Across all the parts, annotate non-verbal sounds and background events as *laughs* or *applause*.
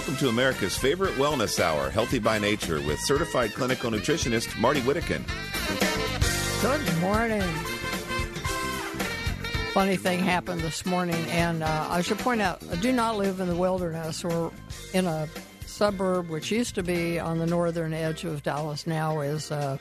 Welcome to America's favorite wellness hour, Healthy by Nature, with certified clinical nutritionist Marty Whittakin. Good morning. Funny thing happened this morning, and uh, I should point out I do not live in the wilderness or in a suburb which used to be on the northern edge of Dallas, now is, uh,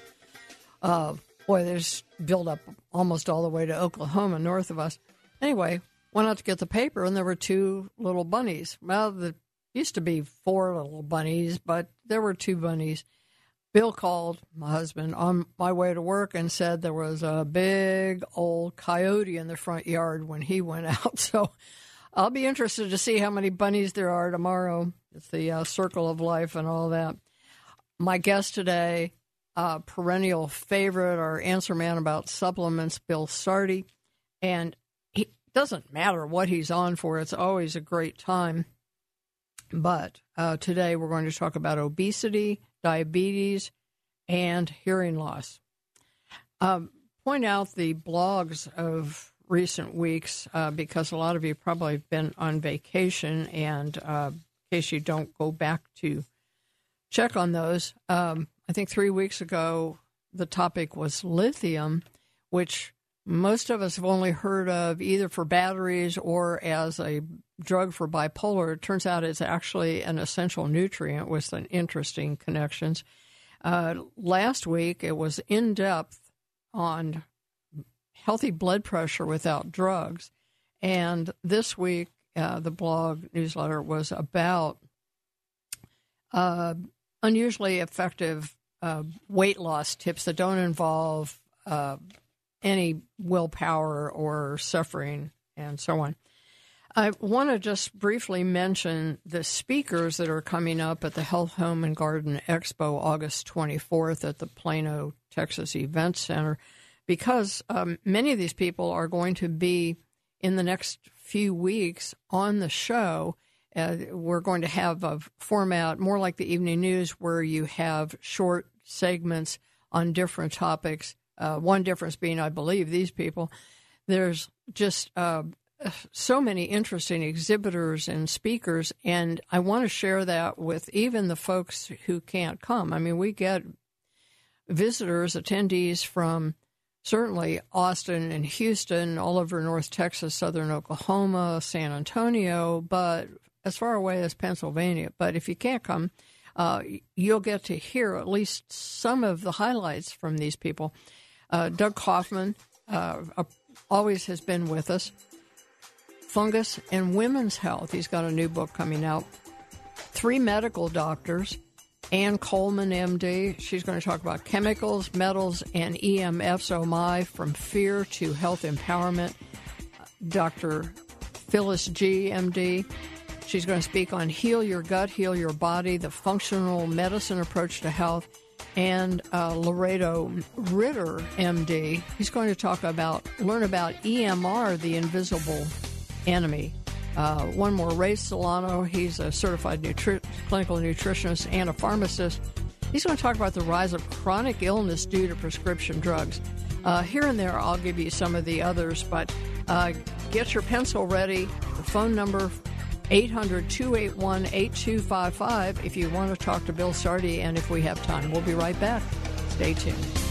uh, boy, there's built up almost all the way to Oklahoma north of us. Anyway, went out to get the paper, and there were two little bunnies. Well, the used to be four little bunnies, but there were two bunnies. Bill called my husband on my way to work and said there was a big old coyote in the front yard when he went *laughs* out. So I'll be interested to see how many bunnies there are tomorrow. It's the uh, circle of life and all that. My guest today, uh, perennial favorite, our answer man about supplements, Bill Sardi. And it doesn't matter what he's on for, it's always a great time. But uh, today we're going to talk about obesity, diabetes, and hearing loss. Um, point out the blogs of recent weeks uh, because a lot of you probably have been on vacation, and uh, in case you don't go back to check on those, um, I think three weeks ago the topic was lithium, which most of us have only heard of either for batteries or as a drug for bipolar. It turns out it's actually an essential nutrient with some interesting connections. Uh, last week, it was in depth on healthy blood pressure without drugs. And this week, uh, the blog newsletter was about uh, unusually effective uh, weight loss tips that don't involve uh, any willpower or suffering and so on. I want to just briefly mention the speakers that are coming up at the Health Home and Garden Expo August 24th at the Plano, Texas Event Center, because um, many of these people are going to be in the next few weeks on the show. Uh, we're going to have a format more like the evening news where you have short segments on different topics. Uh, one difference being, I believe, these people. There's just uh, so many interesting exhibitors and speakers, and I want to share that with even the folks who can't come. I mean, we get visitors, attendees from certainly Austin and Houston, all over North Texas, southern Oklahoma, San Antonio, but as far away as Pennsylvania. But if you can't come, uh, you'll get to hear at least some of the highlights from these people. Uh, Doug Kaufman uh, always has been with us fungus, and women's health. He's got a new book coming out. Three medical doctors, Ann Coleman, MD. She's going to talk about chemicals, metals, and EMFs. Oh my, from fear to health empowerment. Dr. Phyllis G, MD. She's going to speak on heal your gut, heal your body, the functional medicine approach to health. And uh, Laredo Ritter, MD, he's going to talk about, learn about EMR, the invisible enemy. Uh, one more, Ray Solano. He's a certified nutri- clinical nutritionist and a pharmacist. He's going to talk about the rise of chronic illness due to prescription drugs. Uh, here and there, I'll give you some of the others, but uh, get your pencil ready. The phone number 800 281 8255 if you want to talk to Bill Sardi and if we have time. We'll be right back. Stay tuned.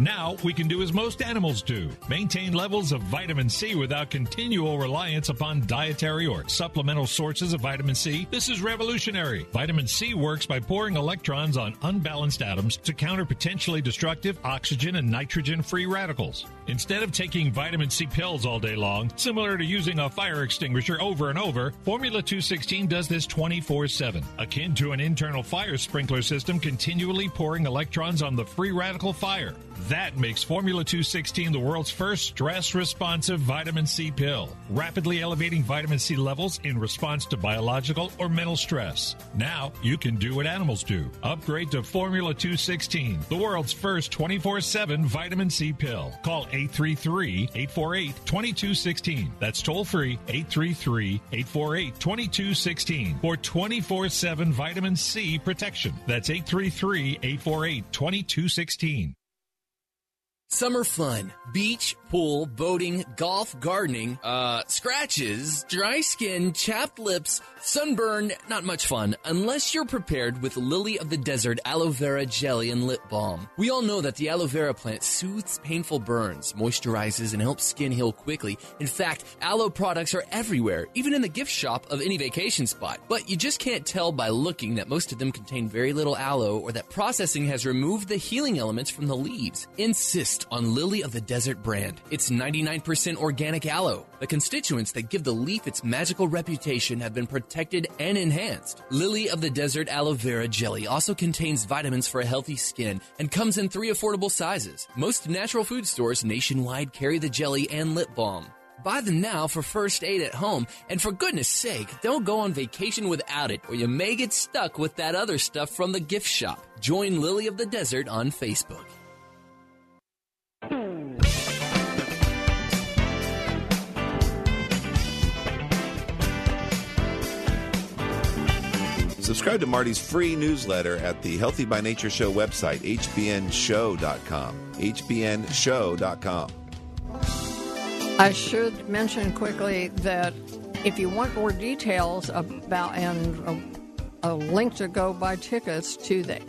Now we can do as most animals do maintain levels of vitamin C without continual reliance upon dietary or supplemental sources of vitamin C. This is revolutionary. Vitamin C works by pouring electrons on unbalanced atoms to counter potentially destructive oxygen and nitrogen free radicals. Instead of taking vitamin C pills all day long, similar to using a fire extinguisher over and over, Formula 216 does this 24 7, akin to an internal fire sprinkler system continually pouring electrons on the free radical fire. That makes Formula 216 the world's first stress responsive vitamin C pill, rapidly elevating vitamin C levels in response to biological or mental stress. Now you can do what animals do. Upgrade to Formula 216, the world's first 24 7 vitamin C pill. Call 833 848 2216. That's toll free 833 848 2216 for 24 7 vitamin C protection. That's 833 848 2216. Summer fun, beach, pool, boating, golf, gardening, uh, scratches, dry skin, chapped lips, sunburn, not much fun unless you're prepared with Lily of the Desert aloe vera jelly and lip balm. We all know that the aloe vera plant soothes painful burns, moisturizes, and helps skin heal quickly. In fact, aloe products are everywhere, even in the gift shop of any vacation spot. But you just can't tell by looking that most of them contain very little aloe or that processing has removed the healing elements from the leaves. Insist on Lily of the Desert brand. It's 99% organic aloe. The constituents that give the leaf its magical reputation have been protected and enhanced. Lily of the Desert aloe vera jelly also contains vitamins for a healthy skin and comes in three affordable sizes. Most natural food stores nationwide carry the jelly and lip balm. Buy them now for first aid at home, and for goodness sake, don't go on vacation without it, or you may get stuck with that other stuff from the gift shop. Join Lily of the Desert on Facebook. Subscribe to Marty's free newsletter at the Healthy by Nature Show website, hbnshow.com. hbnshow.com. I should mention quickly that if you want more details about and a, a link to go buy tickets to the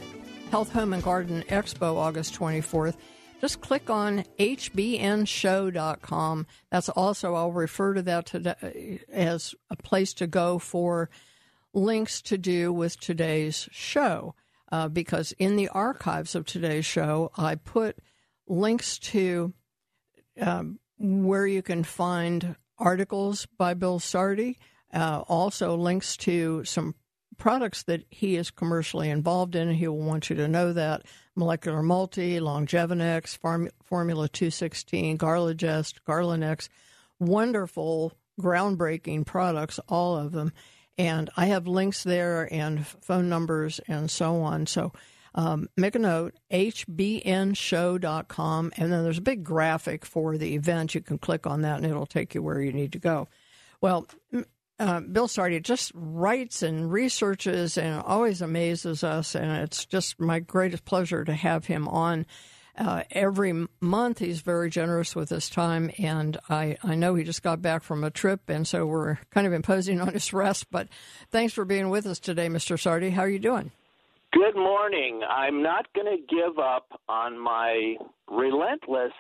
Health Home and Garden Expo August 24th, just click on hbnshow.com. That's also, I'll refer to that today as a place to go for links to do with today's show. Uh, because in the archives of today's show, I put links to um, where you can find articles by Bill Sardi, uh, also links to some products that he is commercially involved in. He will want you to know that Molecular Multi, Longevinex, Farm, Formula 216, Garligest, Garlinex, wonderful, groundbreaking products, all of them. And I have links there and phone numbers and so on. So um, make a note, hbnshow.com. And then there's a big graphic for the event. You can click on that and it'll take you where you need to go. Well, uh, Bill Sardi just writes and researches and always amazes us. And it's just my greatest pleasure to have him on uh, every month. He's very generous with his time, and I, I know he just got back from a trip, and so we're kind of imposing on his rest. But thanks for being with us today, Mr. Sardi. How are you doing? Good morning. I'm not going to give up on my relentless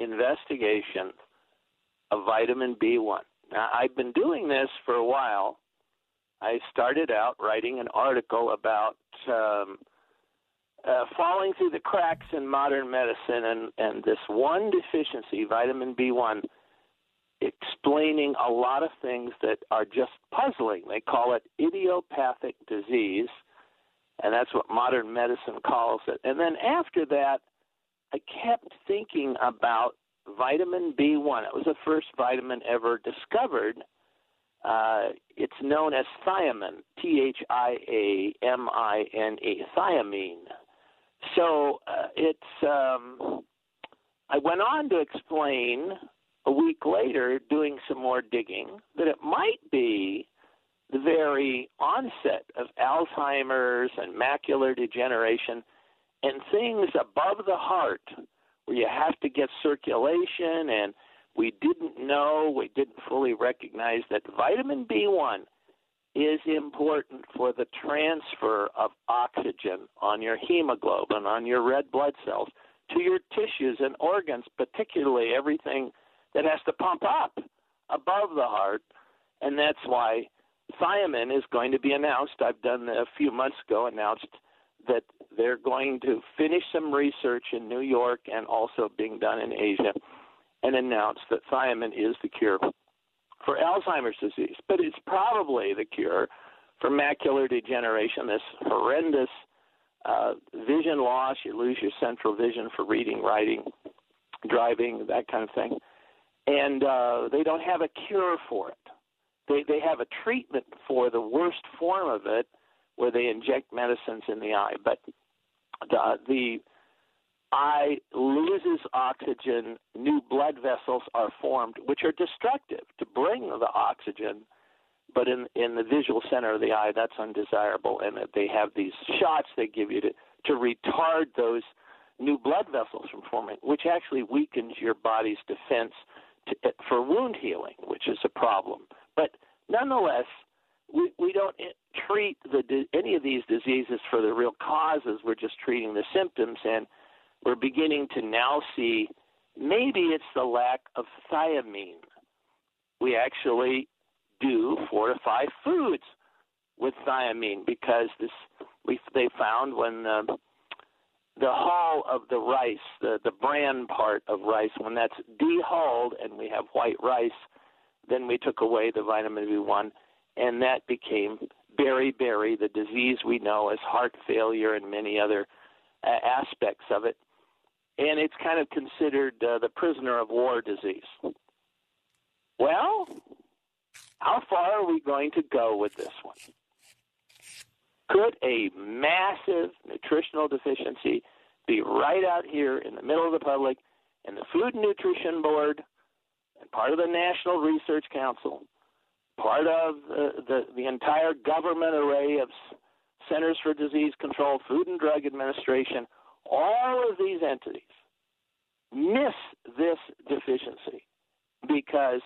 investigation of vitamin B1. Now, I've been doing this for a while. I started out writing an article about um, uh, falling through the cracks in modern medicine and, and this one deficiency, vitamin B1, explaining a lot of things that are just puzzling. They call it idiopathic disease, and that's what modern medicine calls it. And then after that, I kept thinking about vitamin B1. It was the first vitamin ever discovered. Uh, it's known as thiamine, T H I A M I N E, thiamine. So uh, it's. Um, I went on to explain a week later, doing some more digging, that it might be the very onset of Alzheimer's and macular degeneration and things above the heart where you have to get circulation and we didn't know, we didn't fully recognize that vitamin B1 is important for the transfer of oxygen on your hemoglobin, on your red blood cells, to your tissues and organs, particularly everything that has to pump up above the heart. And that's why thiamine is going to be announced. I've done a few months ago announced that they're going to finish some research in New York and also being done in Asia and announce that thiamine is the cure for Alzheimer's disease, but it's probably the cure for macular degeneration, this horrendous uh, vision loss. You lose your central vision for reading, writing, driving, that kind of thing. And uh, they don't have a cure for it. They they have a treatment for the worst form of it, where they inject medicines in the eye. But the the eye loses oxygen, new blood vessels are formed, which are destructive to bring the oxygen. But in in the visual center of the eye, that's undesirable, and they have these shots they give you to to retard those new blood vessels from forming, which actually weakens your body's defense to, for wound healing, which is a problem. But nonetheless, we, we don't eh, treat the, any of these diseases for the real causes. We're just treating the symptoms, and we're beginning to now see maybe it's the lack of thiamine. We actually do fortify foods with thiamine because this we they found when the the hull of the rice, the the bran part of rice, when that's dehulled and we have white rice, then we took away the vitamin B1, and that became beriberi, the disease we know as heart failure and many other uh, aspects of it. And it's kind of considered uh, the prisoner of war disease. Well, how far are we going to go with this one? Could a massive nutritional deficiency be right out here in the middle of the public, and the Food and Nutrition Board, and part of the National Research Council, part of the, the, the entire government array of Centers for Disease Control, Food and Drug Administration, all of these entities miss this deficiency because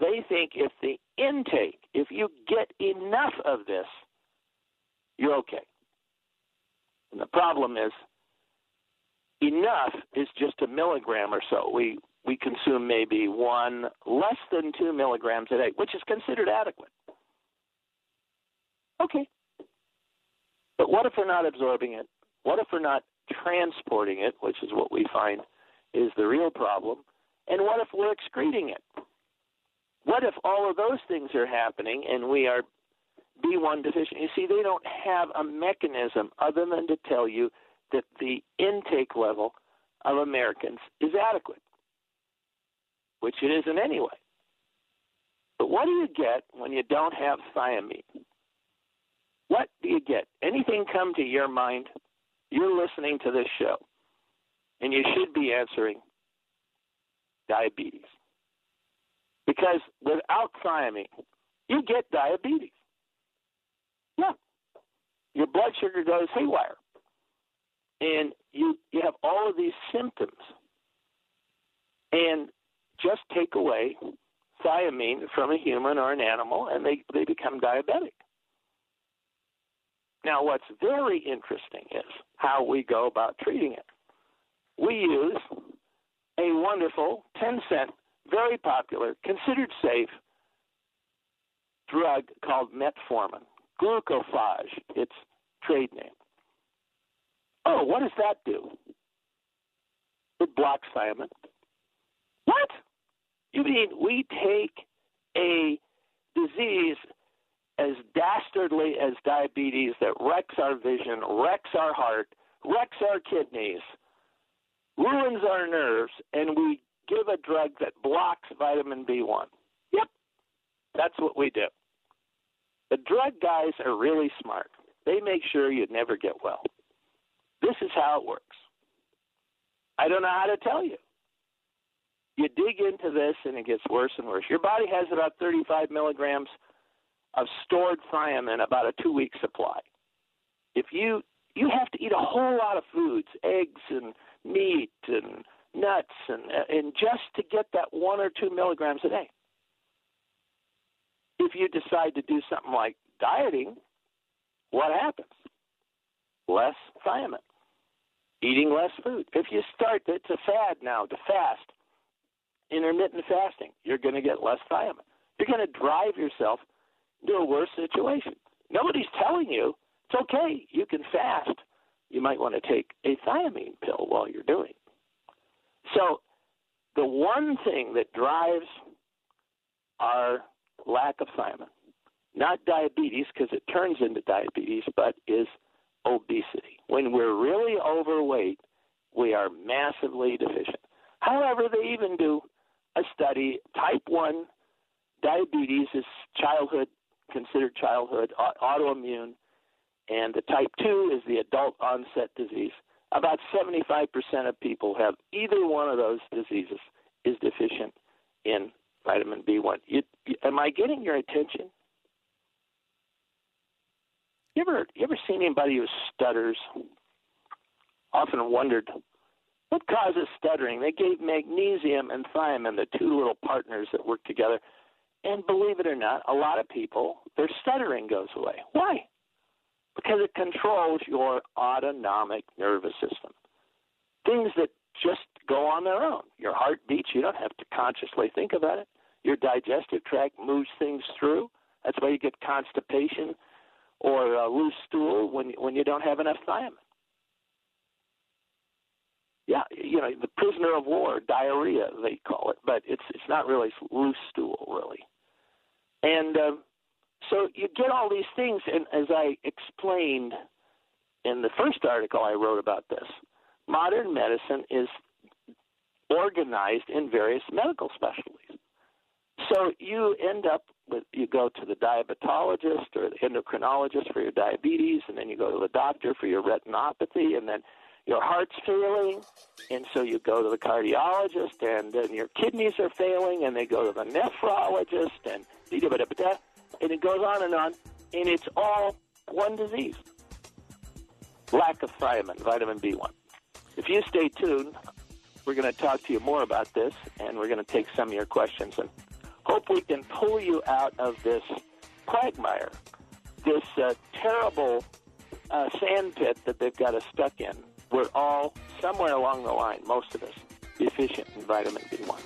they think if the intake, if you get enough of this, you're okay. And the problem is, enough is just a milligram or so. We we consume maybe one less than two milligrams a day, which is considered adequate. Okay. But what if we're not absorbing it? What if we're not transporting it, which is what we find is the real problem? And what if we're excreting it? What if all of those things are happening and we are B1 deficient? You see, they don't have a mechanism other than to tell you that the intake level of Americans is adequate which it isn't anyway. But what do you get when you don't have thiamine? What do you get? Anything come to your mind? You're listening to this show, and you should be answering diabetes. Because without thiamine, you get diabetes. Yeah. Your blood sugar goes haywire. And you, you have all of these symptoms. And just take away thiamine from a human or an animal and they, they become diabetic. Now, what's very interesting is how we go about treating it. We use a wonderful 10 cent, very popular, considered safe drug called metformin, glucophage, its trade name. Oh, what does that do? It blocks thiamine. What? You mean we take a disease as dastardly as diabetes that wrecks our vision, wrecks our heart, wrecks our kidneys, ruins our nerves, and we give a drug that blocks vitamin B1? Yep, that's what we do. The drug guys are really smart. They make sure you never get well. This is how it works. I don't know how to tell you you dig into this and it gets worse and worse. Your body has about 35 milligrams of stored thiamine, about a two week supply. If you you have to eat a whole lot of foods, eggs and meat and nuts, and and just to get that one or two milligrams a day. If you decide to do something like dieting, what happens? Less thiamine. Eating less food. If you start, it's a fad now to fast intermittent fasting, you're going to get less thiamine. You're going to drive yourself into a worse situation. Nobody's telling you it's okay. You can fast. You might want to take a thiamine pill while you're doing. So, the one thing that drives our lack of thiamine, not diabetes because it turns into diabetes, but is obesity. When we're really overweight, we are massively deficient. However, they even do a study. Type 1 diabetes is childhood, considered childhood, autoimmune, and the type 2 is the adult onset disease. About 75% of people have either one of those diseases is deficient in vitamin B1. You, am I getting your attention? You ever you ever seen anybody who stutters? Often wondered what causes stuttering. They gave magnesium and thiamine, the two little partners that work together, and believe it or not, a lot of people their stuttering goes away. Why? Because it controls your autonomic nervous system. Things that just go on their own. Your heart beats, you don't have to consciously think about it. Your digestive tract moves things through. That's why you get constipation or a loose stool when when you don't have enough thiamine. Yeah, you know, the prisoner of war, diarrhea they call it, but it's it's not really loose stool really. And uh, so you get all these things, and as I explained in the first article I wrote about this, modern medicine is organized in various medical specialties. So you end up with you go to the diabetologist or the endocrinologist for your diabetes, and then you go to the doctor for your retinopathy, and then your heart's failing, and so you go to the cardiologist, and then your kidneys are failing, and they go to the nephrologist, and and it goes on and on, and it's all one disease: lack of thiamine, vitamin B1. If you stay tuned, we're going to talk to you more about this, and we're going to take some of your questions and hope we can pull you out of this quagmire, this uh, terrible uh, sand pit that they've got us stuck in. We're all, somewhere along the line, most of us, deficient in vitamin B1.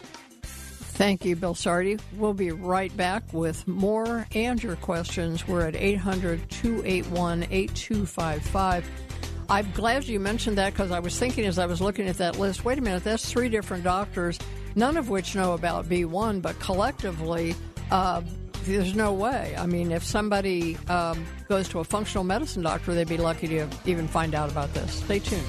Thank you, Bill Sardi. We'll be right back with more and your questions. We're at 800 281 8255. I'm glad you mentioned that because I was thinking as I was looking at that list wait a minute, that's three different doctors none of which know about B1, but collectively, uh, there's no way. I mean, if somebody um, goes to a functional medicine doctor, they'd be lucky to even find out about this. Stay tuned.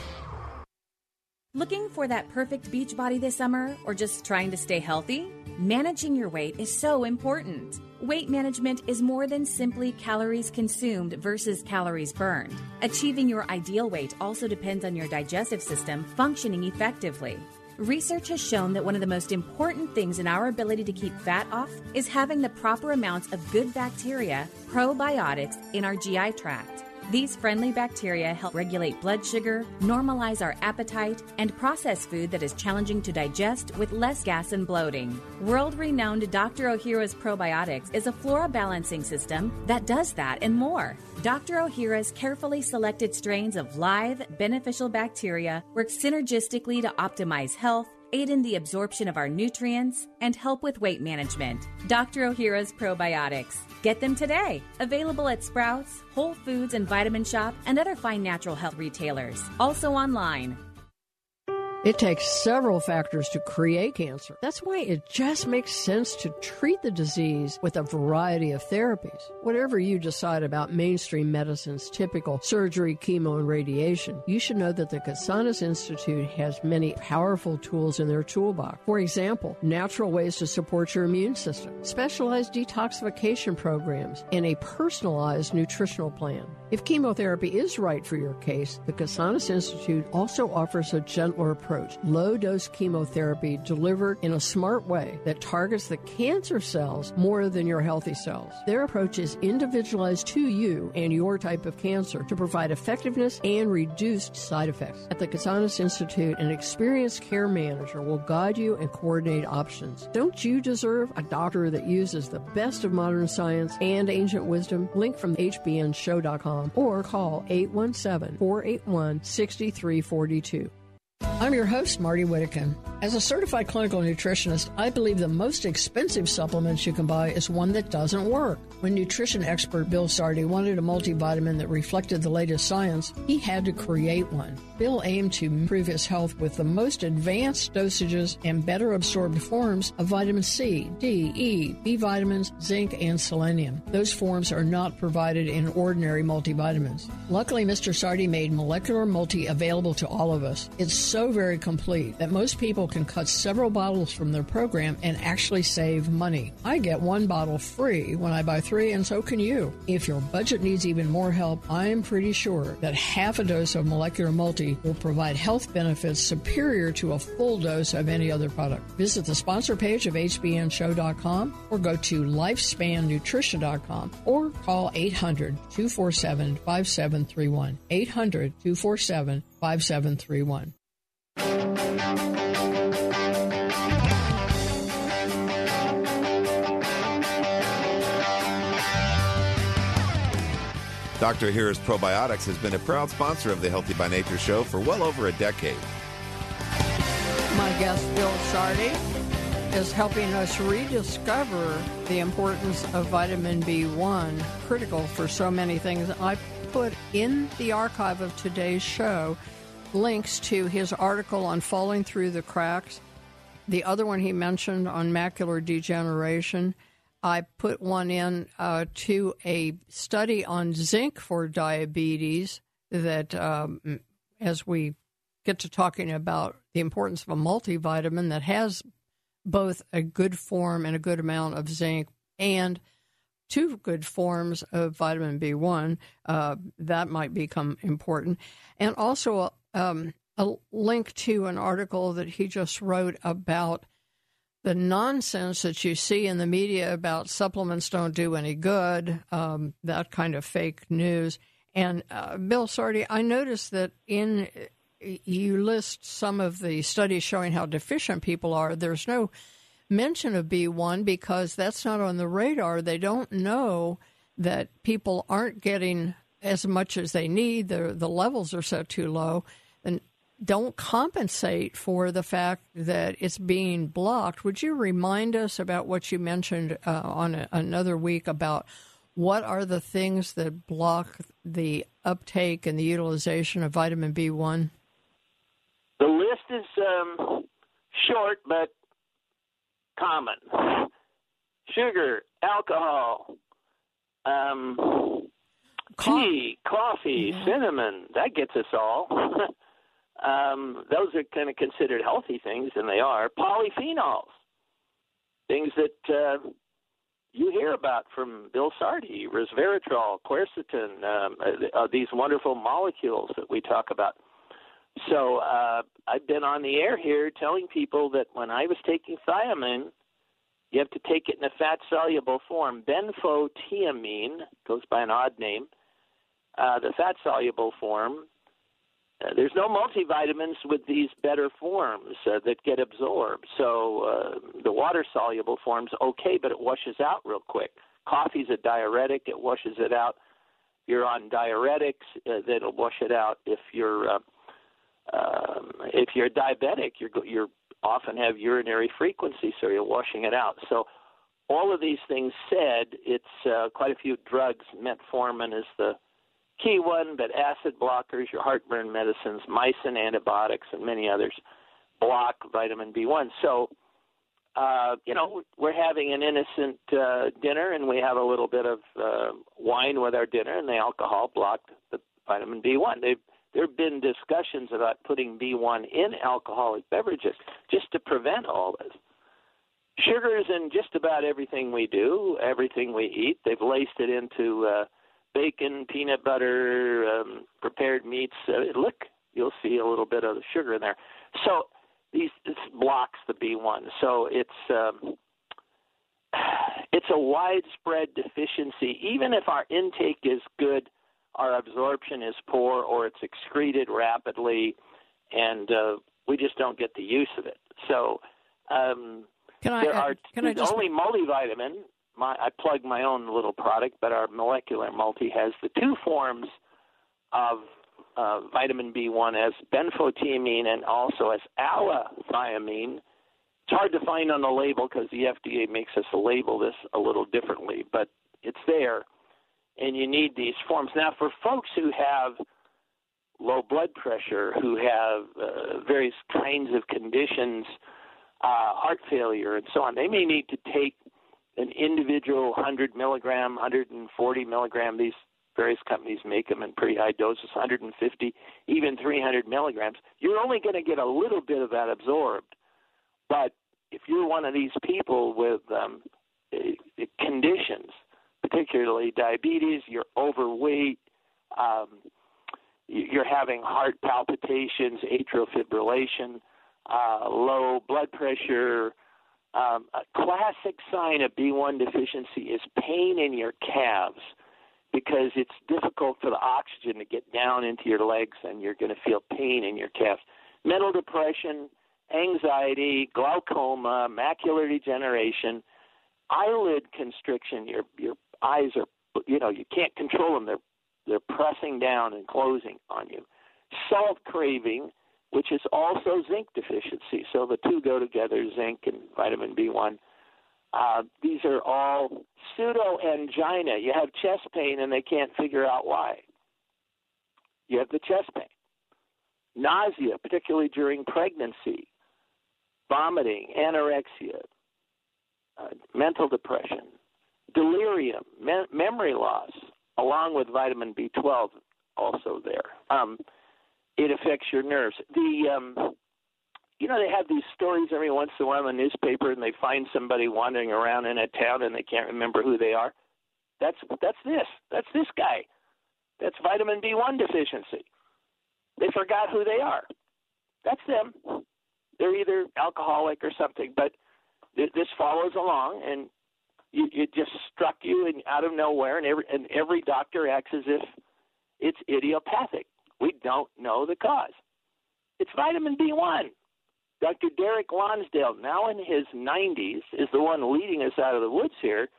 Looking for that perfect beach body this summer or just trying to stay healthy? Managing your weight is so important. Weight management is more than simply calories consumed versus calories burned. Achieving your ideal weight also depends on your digestive system functioning effectively. Research has shown that one of the most important things in our ability to keep fat off is having the proper amounts of good bacteria, probiotics, in our GI tract. These friendly bacteria help regulate blood sugar, normalize our appetite, and process food that is challenging to digest with less gas and bloating. World renowned Dr. Ohhira's Probiotics is a flora balancing system that does that and more. Dr. Ohhira's carefully selected strains of live, beneficial bacteria work synergistically to optimize health aid in the absorption of our nutrients, and help with weight management. Dr. Ohhira's Probiotics. Get them today. Available at Sprouts, Whole Foods and Vitamin Shoppe, and other fine natural health retailers. Also online. It takes several factors to create cancer. That's why it just makes sense to treat the disease with a variety of therapies. Whatever you decide about mainstream medicine's typical surgery, chemo, and radiation, you should know that the Casanas Institute has many powerful tools in their toolbox. For example, natural ways to support your immune system, specialized detoxification programs, and a personalized nutritional plan. If chemotherapy is right for your case, the Casanas Institute also offers a gentler approach approach low dose chemotherapy delivered in a smart way that targets the cancer cells more than your healthy cells. Their approach is individualized to you and your type of cancer to provide effectiveness and reduced side effects. At the Casanas Institute, an experienced care manager will guide you and coordinate options. Don't you deserve a doctor that uses the best of modern science and ancient wisdom? Link from hbnshow.com or call 817 481 6342. I'm your host, Marty Whittekin. As a certified clinical nutritionist, I believe the most expensive supplements you can buy is one that doesn't work. When nutrition expert Bill Sardi wanted a multivitamin that reflected the latest science, he had to create one. Bill aimed to improve his health with the most advanced dosages and better absorbed forms of vitamin C, D, E, B vitamins, zinc, and selenium. Those forms are not provided in ordinary multivitamins. Luckily, Mr. Sardi made Molecular Multi available to all of us. It's so very complete that most people can cut several bottles from their program and actually save money. I get one bottle free when I buy three, and so can you. If your budget needs even more help, I'm pretty sure that half a dose of Molecular Multi will provide health benefits superior to a full dose of any other product. Visit the sponsor page of HBNShow.com or go to LifespanNutrition.com or call 800 247 5731. 800 247 5731. Dr. Ohhira's Probiotics has been a proud sponsor of the Healthy by Nature show for well over a decade. My guest, Bill Sardi, is helping us rediscover the importance of vitamin B1, critical for so many things. I put in the archive of today's show links to his article on falling through the cracks, the other one he mentioned on macular degeneration I put one in uh, to a study on zinc for diabetes that, um, as we get to talking about the importance of a multivitamin that has both a good form and a good amount of zinc and two good forms of vitamin B1, uh, that might become important. And also um, a link to an article that he just wrote about the nonsense that you see in the media about supplements don't do any good, um, that kind of fake news. And uh, Bill Sardi, I noticed that in you list some of the studies showing how deficient people are. There's no mention of B1 because that's not on the radar. They don't know that people aren't getting as much as they need. The the levels are set too low. Don't compensate for the fact that it's being blocked. Would you remind us about what you mentioned uh, on a, another week about what are the things that block the uptake and the utilization of vitamin B1? The list is um, short but common sugar, alcohol, um, tea, coffee, mm-hmm. cinnamon. That gets us all. *laughs* um, those are kind of considered healthy things, and they are. Polyphenols, things that uh, you hear about from Bill Sardi, resveratrol, quercetin, um, uh, uh, these wonderful molecules that we talk about. So uh, I've been on the air here telling people that when I was taking thiamine, you have to take it in a fat soluble form. Benfotiamine goes by an odd name. Uh, the fat soluble form there's no multivitamins with these better forms uh, that get absorbed. So uh, the water soluble form's okay, but it washes out real quick. Coffee's a diuretic; it washes it out. If you're on diuretics, uh, that'll wash it out. If you're uh, um, if you're diabetic, you're you're often have urinary frequency, so you're washing it out. So all of these things said, it's uh, quite a few drugs. Metformin is the key one, but acid blockers, your heartburn medicines, mycin antibiotics, and many others block vitamin B1. So, uh, you know, we're having an innocent uh, dinner and we have a little bit of uh, wine with our dinner, and the alcohol blocked the vitamin B1. They've, there have been discussions about putting B1 in alcoholic beverages just to prevent all this. Sugars in just about everything we do, everything we eat. They've laced it into uh, bacon, peanut butter, um, prepared meats. Uh, look, you'll see a little bit of sugar in there. So these this blocks the B1. So it's um, *sighs* it's a widespread deficiency. Even if our intake is good, our absorption is poor, or it's excreted rapidly, and uh, we just don't get the use of it. So um, can I, there are can I just... only multivitamin my I plug my own little product, but our molecular multi has the two forms of uh, vitamin B1 as benfotiamine and also as allithiamine. It's hard to find on the label because the FDA makes us label this a little differently, but it's there, and you need these forms. Now, for folks who have low blood pressure, who have uh, various kinds of conditions, uh, heart failure, and so on, they may need to take an individual 100 milligram, 140 milligram. These various companies make them in pretty high doses, 150, even 300 milligrams. You're only going to get a little bit of that absorbed. But if you're one of these people with um, eh, conditions, particularly diabetes, you're overweight, um, you're having heart palpitations, atrial fibrillation, uh, low blood pressure. Um, a classic sign of B1 deficiency is pain in your calves because it's difficult for the oxygen to get down into your legs and you're going to feel pain in your calves. Mental depression, anxiety, glaucoma, macular degeneration, eyelid constriction, your your eyes are you know, you can't control them. They're they're pressing down and closing on you. Salt craving, which is also zinc deficiency. So the two go together, zinc and vitamin B1. Uh, these are all pseudo angina. You have chest pain and they can't figure out why. You have the chest pain. Nausea, particularly during pregnancy, vomiting, anorexia, uh, mental depression, delirium, me- memory loss, along with vitamin B12 also there. Um, it affects your nerves. The um, you know, they have these stories every once in a while in the newspaper, and they find somebody wandering around in a town and they can't remember who they are. That's that's this. That's this guy. That's vitamin B1 deficiency. They forgot who they are. That's them. They're either alcoholic or something. But th- this follows along, and you, it just struck you and out of nowhere, and every and every doctor acts as if it's idiopathic. We don't know the cause. It's vitamin B1. Dr. Derek Lonsdale, now in his 90s, is the one leading us out of the woods here,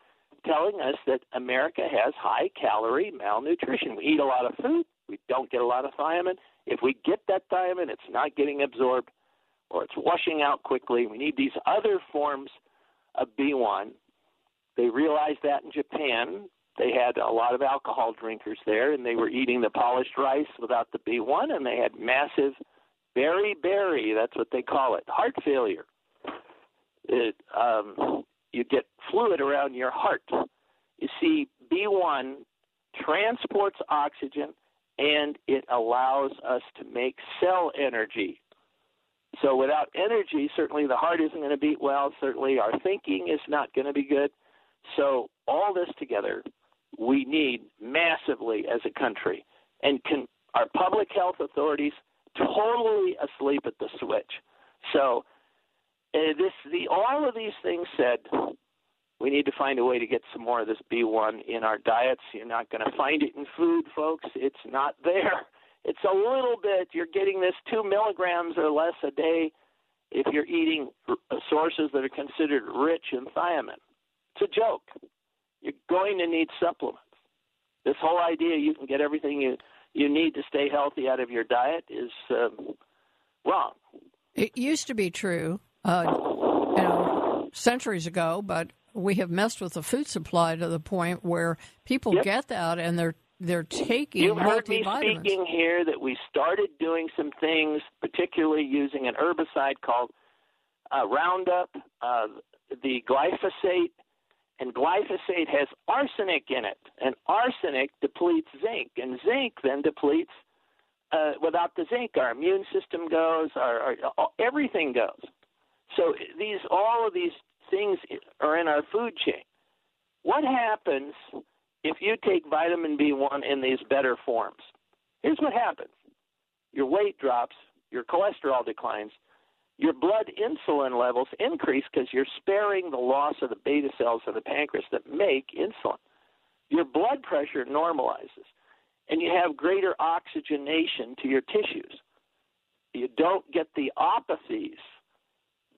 telling us that America has high calorie malnutrition. We eat a lot of food, we don't get a lot of thiamine. If we get that thiamine, it's not getting absorbed or it's washing out quickly. We need these other forms of B1. They realized that in Japan. They had a lot of alcohol drinkers there, and they were eating the polished rice without the B1, and they had massive beriberi. that's what they call it, heart failure. It, um, you get fluid around your heart. You see, B1 transports oxygen and it allows us to make cell energy. So without energy, certainly the heart isn't going to beat well. Certainly our thinking is not going to be good. So all this together, we need massively as a country. And can, our public health authorities totally asleep at the switch. So uh, this the all of these things said we need to find a way to get some more of this B1 in our diets. You're not going to find it in food, folks. It's not *laughs* there. It's a little bit. You're getting this two milligrams or less a day if you're eating sources that are considered rich in thiamine. It's a joke. You're going to need supplements. This whole idea you can get everything you you need to stay healthy out of your diet is um, wrong. It used to be true, uh, you know, centuries ago, but we have messed with the food supply to the point where people yep. get that and they're they're taking You've heard me speaking here that we started doing some things, particularly using an herbicide called uh, Roundup, uh, the glyphosate and glyphosate has arsenic in it, and arsenic depletes zinc, and zinc then depletes. Uh, without the zinc, our immune system goes, our, our everything goes. So these, all of these things are in our food chain. What happens if you take vitamin B1 in these better forms? Here's what happens: your weight drops, your cholesterol declines, your blood insulin levels increase because you're sparing the loss of the beta cells of the pancreas that make insulin. Your blood pressure normalizes, and you have greater oxygenation to your tissues. You don't get the opathies,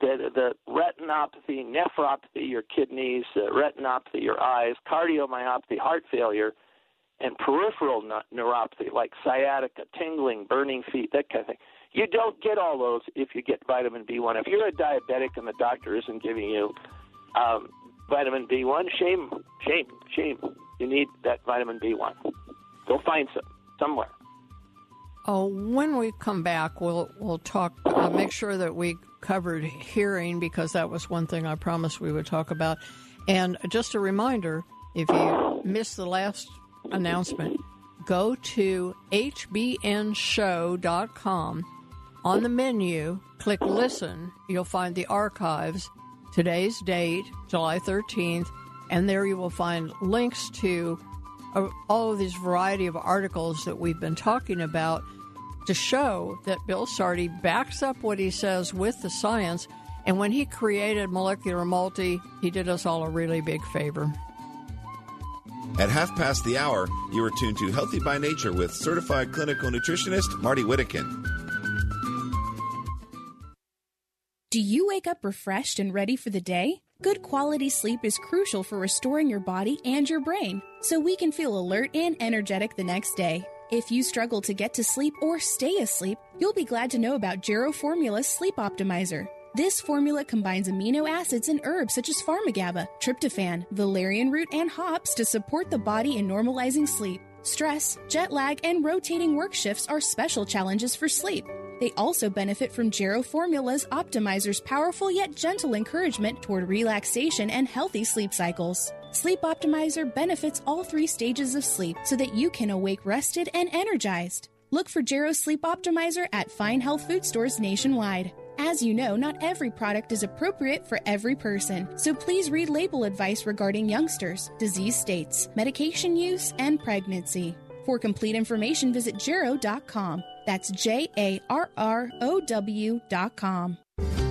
the, the retinopathy, nephropathy, your kidneys, uh, retinopathy, your eyes, cardiomyopathy, heart failure. and peripheral neuropathy like sciatica, tingling, burning feet, that kind of thing. You don't get all those if you get vitamin B1. If you're a diabetic and the doctor isn't giving you um, vitamin B1, shame, shame, shame. You need that vitamin B1. Go find some somewhere. Oh, when we come back, we'll we'll talk. Uh, make sure that we covered hearing because that was one thing I promised we would talk about. And just a reminder, if you missed the last announcement, go to hbnshow.com. On the menu, click listen. You'll find the archives, today's date, July 13th, and there you will find links to uh, all of these variety of articles that we've been talking about to show that Bill Sardi backs up what he says with the science. And when he created Molecular Multi, he did us all a really big favor. At half past the hour, you are tuned to Healthy by Nature with certified clinical nutritionist Marty Whittekin. Do you wake up refreshed and ready for the day? Good quality sleep is crucial for restoring your body and your brain so we can feel alert and energetic the next day. If you struggle to get to sleep or stay asleep, you'll be glad to know about Jarrow Formula Sleep Optimizer. This formula combines amino acids and herbs such as pharmagaba, tryptophan, valerian root, and hops to support the body in normalizing sleep. Stress, jet lag, and rotating work shifts are special challenges for sleep. They also benefit from Jarrow Formula's Optimizer's powerful yet gentle encouragement toward relaxation and healthy sleep cycles. Sleep Optimizer benefits all three stages of sleep so that you can awake rested and energized. Look for Jarrow Sleep Optimizer at fine health food stores nationwide. As you know, not every product is appropriate for every person, so please read label advice regarding youngsters, disease states, medication use, and pregnancy. For complete information, visit Jarrow.com. That's J A R R O W dot W.com.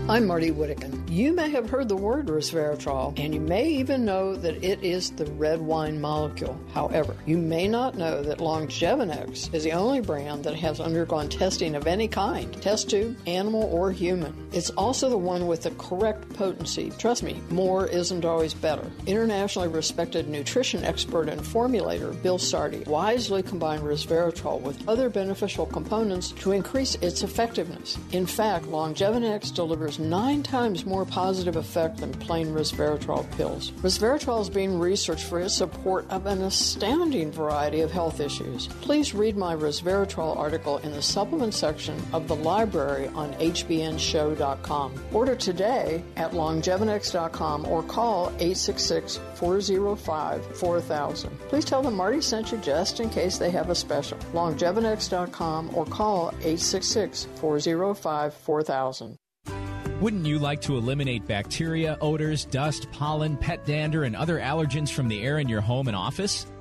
I'm Marty Whittekin. You may have heard the word resveratrol, and you may even know that it is the red wine molecule. However, you may not know that Longevinex is the only brand that has undergone testing of any kind test tube, animal, or human. It's also the one with the correct potency. Trust me, more isn't always better. Internationally respected nutrition expert and formulator Bill Sardi wisely combined resveratrol with other beneficial components to increase its effectiveness. In fact, Longevinex delivers nine times more positive effect than plain resveratrol pills. Resveratrol is being researched for its support of an astounding variety of health issues. Please read my resveratrol article in the supplement section of the library on hbnshow.com. Order today at longevinex.com or call 866 405 4000. Please tell them Marty sent you just in case they have a special. longevinex.com or call 866 405 4000. Wouldn't you like to eliminate bacteria, odors, dust, pollen, pet dander, and other allergens from the air in your home and office?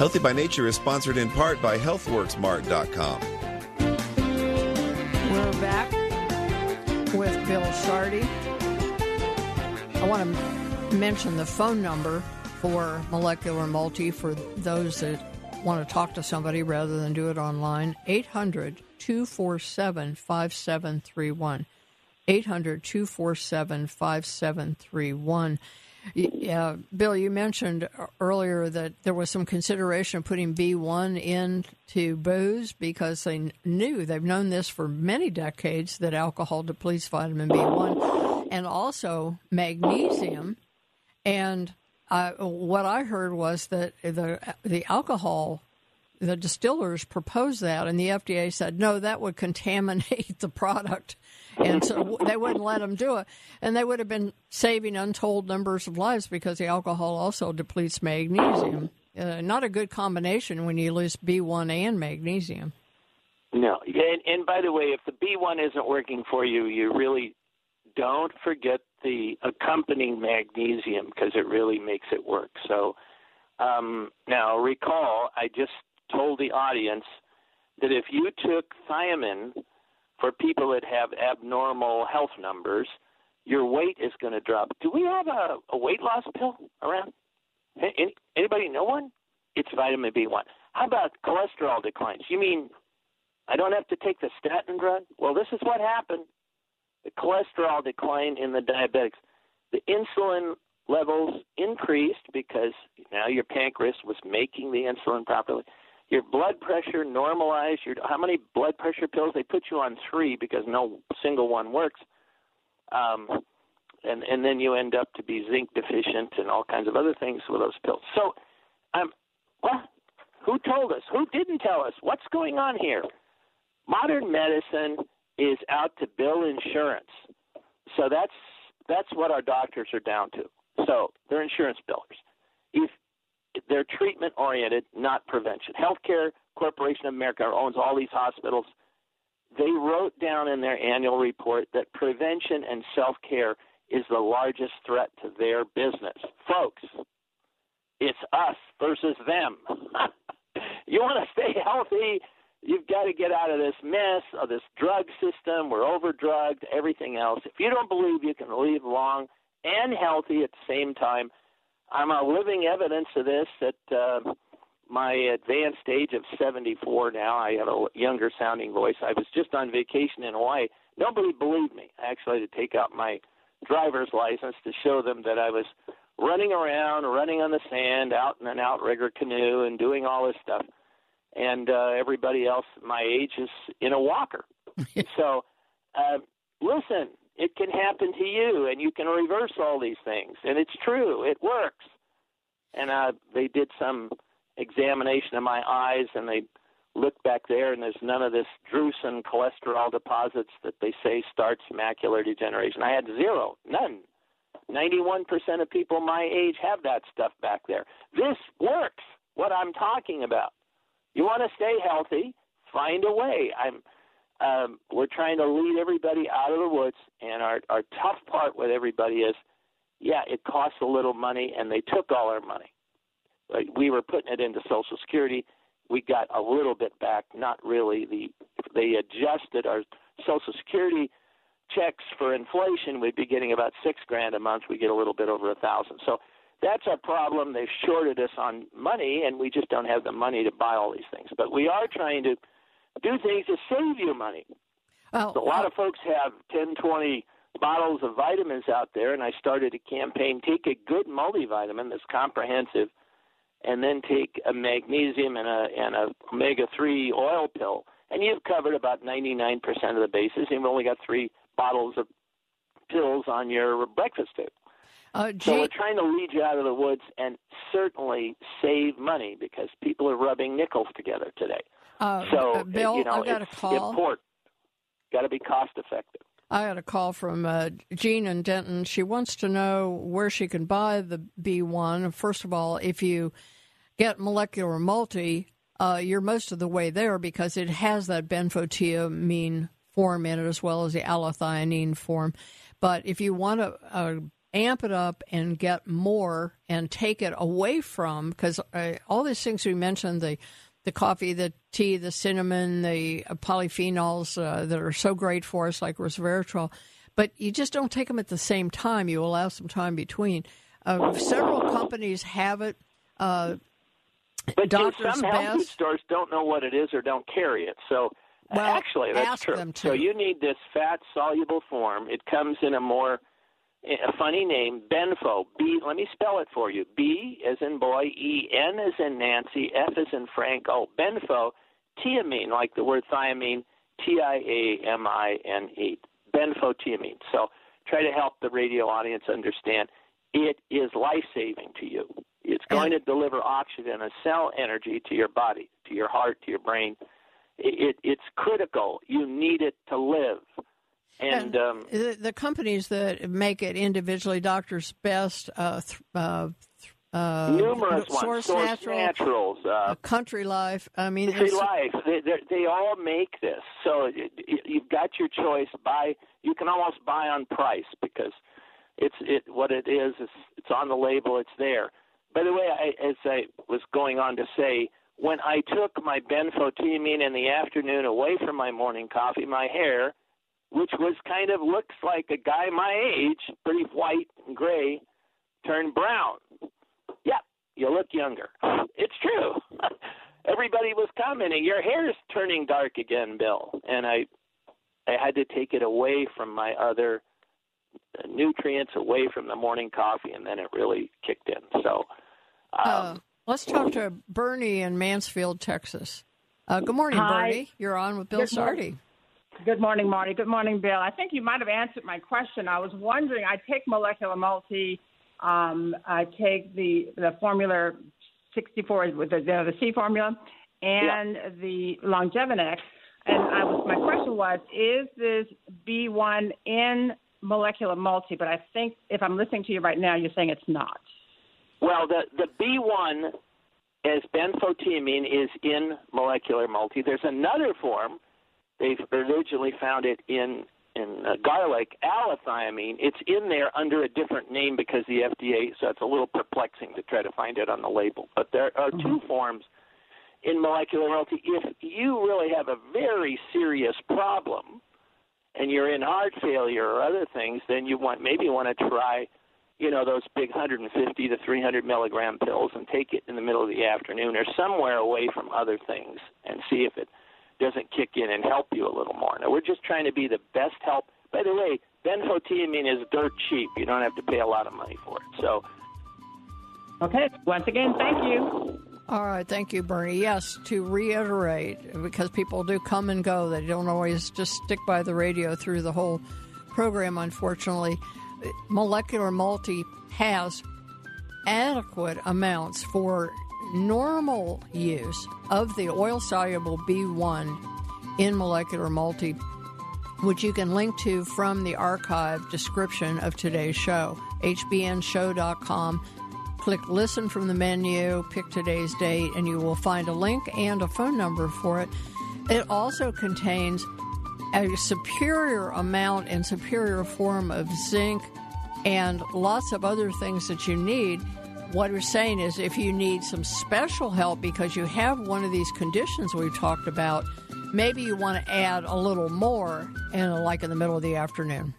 Healthy by Nature is sponsored in part by HealthWorksMart.com. We're back with Bill Sardi. I want to mention the phone number for Molecular Multi for those that want to talk to somebody rather than do it online. 800 247 5731. 800 247 5731. Yeah, Bill, you mentioned earlier that there was some consideration of putting B1 into booze because they knew, they've known this for many decades, that alcohol depletes vitamin B1 and also magnesium. And what I heard was that the, the alcohol the distillers proposed that, and the FDA said no, that would contaminate *laughs* the product, and so they wouldn't let them do it. And they would have been saving untold numbers of lives because the alcohol also depletes magnesium. Uh, not a good combination when you lose B1 and magnesium. No, and, and by the way, if the B1 isn't working for you, you really don't forget the accompanying magnesium because it really makes it work. So um, now recall, I just told the audience that if you took thiamine for people that have abnormal health numbers, your weight is going to drop. Do we have a, a weight loss pill around? Any, anybody know one? It's vitamin B1. How about cholesterol declines? You mean I don't have to take the statin drug? Well, this is what happened the cholesterol decline in the diabetics. The insulin levels increased because now your pancreas was making the insulin properly. Your blood pressure normalized. Your how many blood pressure pills? They put you on three because no single one works. Um, and and then you end up to be zinc deficient and all kinds of other things with those pills. So, um, well, who told us? Who didn't tell us? What's going on here? Modern medicine is out to bill insurance. So that's that's what our doctors are down to. So they're insurance billers. If they're treatment oriented, not prevention. Healthcare Corporation of America owns all these hospitals. They wrote down in their annual report that prevention and self care is the largest threat to their business. Folks, it's us versus them. *laughs* you want to stay healthy, You've got to get out of this mess of this drug system. We're overdrugged, everything else. If you don't believe you can live long and healthy at the same time, I'm a living evidence of this at uh, my advanced age of 74 now. I have a younger sounding voice. I was just on vacation in Hawaii. Nobody believed me. I actually had to take out my driver's license to show them that I was running around, running on the sand, out in an outrigger canoe, and doing all this stuff and uh, everybody else my age is in a walker. *laughs* so, uh, listen, it can happen to you, and you can reverse all these things, and it's true, it works. And uh, they did some examination of my eyes, and they looked back there, and there's none of this drusen cholesterol deposits that they say starts macular degeneration. I had zero, none. 91% of people my age have that stuff back there. This works, what I'm talking about. You want to stay healthy, find a way. I'm um, we're trying to lead everybody out of the woods, and our our tough part with everybody is, yeah, it costs a little money, and they took all our money. Like we were putting it into Social Security, we got a little bit back, not really. The they adjusted our Social Security checks for inflation. We'd be getting about six grand a month. We get a little bit over a thousand. So that's our problem. They've shorted us on money, and we just don't have the money to buy all these things. But we are trying to do things to save you money. Well, a lot of folks have 10, 20 bottles of vitamins out there, and I started a campaign take a good multivitamin that's comprehensive, and then take a magnesium and a, and a omega 3 oil pill. And you've covered about 99% of the bases, and you've only got three bottles of pills on your breakfast table. Uh, so we're trying to lead you out of the woods and certainly save money because people are rubbing nickels together today. Uh, so uh, Bill, you know, I got a call. important. Got to be cost effective. I got a call from uh, Jean in Denton. She wants to know where she can buy the B1. First of all, if you get molecular multi, uh, you're most of the way there because it has that benfotiamine form in it as well as the allithiamine form. But if you want to uh, amp it up and get more and take it away from because uh, all these things we mentioned the the coffee, the tea, the cinnamon, the uh, polyphenols uh, that are so great for us, like resveratrol, but you just don't take them at the same time. You allow some time between. Uh, several companies have it. Uh, but Doctor's some health food stores don't know what it is or don't carry it. So Well, actually, that's ask true. them to. So you need this fat soluble form. It comes in a more a funny name, Benfo. B. Let me spell it for you. B as in boy, E N as in Nancy, F as in Frank. Oh, Benfo. Tiamine, like the word thiamine. T I A M I N E. Benfotiamine. So try to help the radio audience understand. It is life saving to you. You It's going to deliver oxygen and cell energy to your body, to your heart, to your brain. It, it, it's critical. You need it to live. And, um, the, the, companies that make it individually, Doctors Best, uh, th- uh, uh, numerous Source, ones, Source Natural, Naturals, uh, Country Life. I mean, Country Life. They, they all make this, so you've got your choice. Buy. You can almost buy on price because it's it what it is. It's, it's on the label. It's there. By the way, I, as I was going on to say, when I took my benfotiamine in the afternoon away from my morning coffee, my hair, which was kind of looks like a guy my age, pretty white and gray, turned brown. Yep, you look younger. It's true. *laughs* Everybody was commenting, "Your hair's turning dark again, Bill," and I, I had to take it away from my other nutrients away from the morning coffee, and then it really kicked in. So, um, uh, let's talk to Bernie in Mansfield, Texas. Uh, good morning, Hi. Bernie. You're on with Bill Good Sardi. morning. Good morning, Marty. Good morning, Bill. I think you might have answered my question. I was wondering. I take molecular multi. Um, I take the the formula 64 with the the, the C formula and the Longevinex. And I was, my question was, is this B1 in molecular multi? But I think if I'm listening to you right now, you're saying it's not. Well, the the B1 as benfotiamine is in molecular multi. There's another form. They've originally found it in in uh, garlic, allithiamine. It's in there under a different name because the FDA. So it's a little perplexing to try to find it on the label. But there are two forms in molecular multi. If you really have a very serious problem and you're in heart failure or other things, then you want maybe you want to try, you know, those big 150 to 300 milligram pills and take it in the middle of the afternoon or somewhere away from other things and see if it doesn't kick in and help you a little more. Now we're just trying to be the best help. By the way, benfotiamine is dirt cheap. You don't have to pay a lot of money for it. So. Okay. Once again, thank you. All right, thank you, Bernie. Yes, to reiterate, because people do come and go, they don't always just stick by the radio through the whole program, unfortunately. Molecular Multi has adequate amounts for normal use of the oil soluble B1 in Molecular Multi, which you can link to from the archive description of today's show, hbnshow.com click listen from the menu, pick today's date, and you will find a link and a phone number for it. It also contains a superior amount and superior form of zinc and lots of other things that you need. What we're saying is if you need some special help because you have one of these conditions we've talked about, maybe you want to add a little more in like in the middle of the afternoon.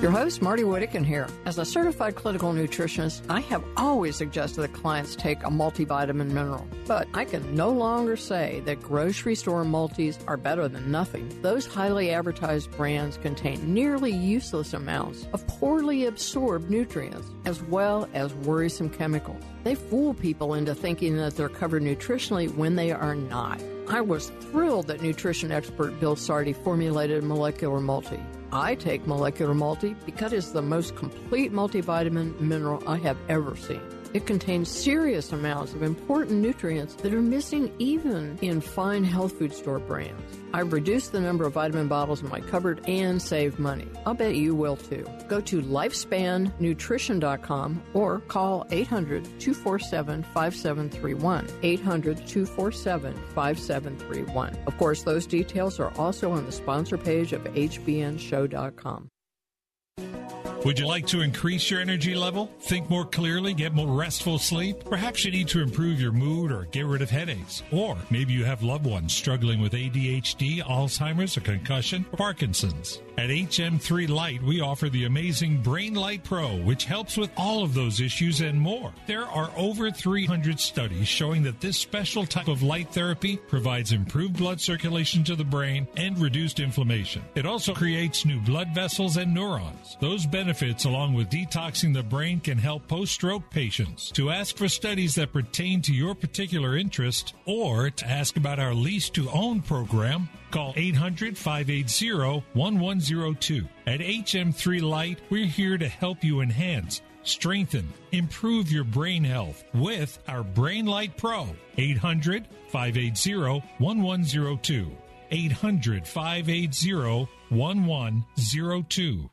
Your host, Marty Whittakin here. As a certified clinical nutritionist, I have always suggested that clients take a multivitamin mineral. But I can no longer say that grocery store multis are better than nothing. Those highly advertised brands contain nearly useless amounts of poorly absorbed nutrients, as well as worrisome chemicals. They fool people into thinking that they're covered nutritionally when they are not. I was thrilled that nutrition expert Bill Sardi formulated molecular multi. I take molecular multi because it's the most complete multivitamin mineral I have ever seen. It contains serious amounts of important nutrients that are missing even in fine health food store brands. I've reduced the number of vitamin bottles in my cupboard and saved money. I'll bet you will too. Go to lifespannutrition.com or call 800 247 5731. 800 247 5731. Of course, those details are also on the sponsor page of hbnshow.com. Would you like to increase your energy level? Think more clearly, get more restful sleep? Perhaps you need to improve your mood or get rid of headaches. Or maybe you have loved ones struggling with ADHD, Alzheimer's, or concussion, or Parkinson's. At HM3 Light, we offer the amazing Brain Light Pro, which helps with all of those issues and more. There are over 300 studies showing that this special type of light therapy provides improved blood circulation to the brain and reduced inflammation. It also creates new blood vessels and neurons. Those benefits, along with detoxing the brain, can help post stroke patients. To ask for studies that pertain to your particular interest or to ask about our lease to own program, Call 800 580 1102. At HM3 Light, we're here to help you enhance Strengthen, improve your brain health with our Brain Light Pro. 800 580 1102. 800 580 1102.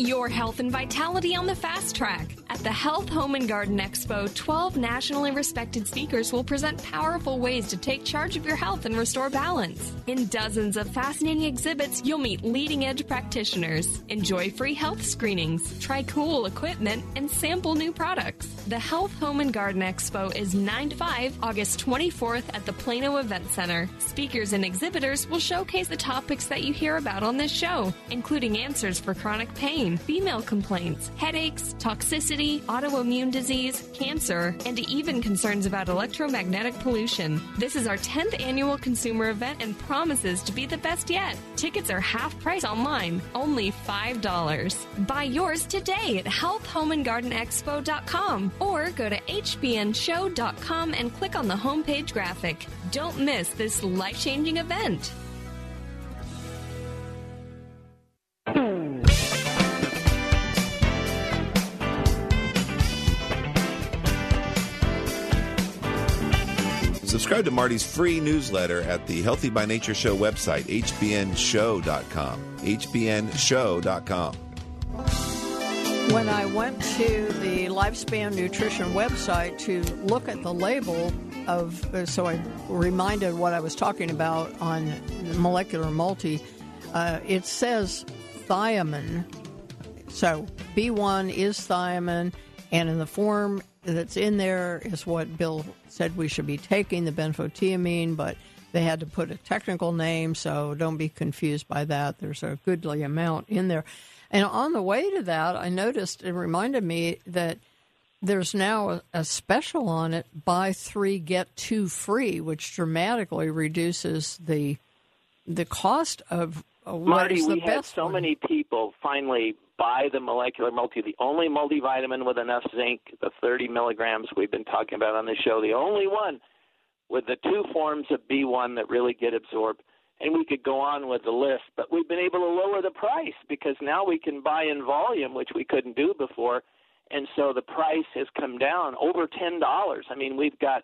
Your health and vitality on the fast track. At the Health, Home, and Garden Expo, 12 nationally respected speakers will present powerful ways to take charge of your health and restore balance. In dozens of fascinating exhibits, you'll meet leading edge practitioners, enjoy free health screenings, try cool equipment, and sample new products. The Health, Home, and Garden Expo is 9 to 5, August 24th at the Plano Event Center. Speakers and exhibitors will showcase the topics that you hear about on this show, including answers for chronic pain, female complaints, headaches, toxicity, autoimmune disease, cancer, and even concerns about electromagnetic pollution. This is our 10th annual consumer event and promises to be the best yet. Tickets are half price online, only $5. Buy yours today at healthhomeandgardenexpo.com or go to hbnshow.com and click on the homepage graphic. Don't miss this life changing event. Subscribe to Marty's free newsletter at the Healthy by Nature Show website, hbnshow.com. hbnshow.com. When I went to the Lifespan Nutrition website to look at the label of, so I reminded what I was talking about on molecular multi, uh, it says thiamine. So B1 is thiamine, and in the form that's in there is what Bill said we should be taking, the benfotiamine, but they had to put a technical name, so don't be confused by that. There's a goodly amount in there. And on the way to that, I noticed it reminded me that there's now a, a special on it buy three, get two free, which dramatically reduces the the cost of uh, Marty, the we best had so one. many people finally buy the molecular multi, the only multivitamin with enough zinc, the 30 milligrams we've been talking about on the show, the only one with the two forms of B1 that really get absorbed. And we could go on with the list, but we've been able to lower the price because now we can buy in volume, which we couldn't do before. And so the price has come down over $10. I mean, we've got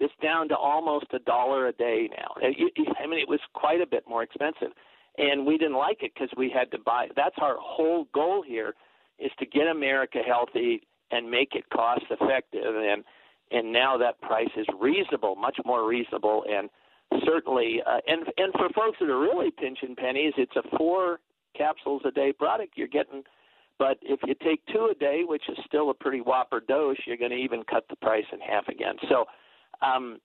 this down to almost a dollar a day now. I mean, it was quite a bit more expensive and we didn't like it because we had to buy. That's our whole goal here, is to get America healthy and make it cost effective. And and now that price is reasonable, much more reasonable, and certainly, uh, and and for folks that are really pinching pennies, it's a four capsules a day product you're getting. But if you take two a day, which is still a pretty whopper dose, you're going to even cut the price in half again. So. Um,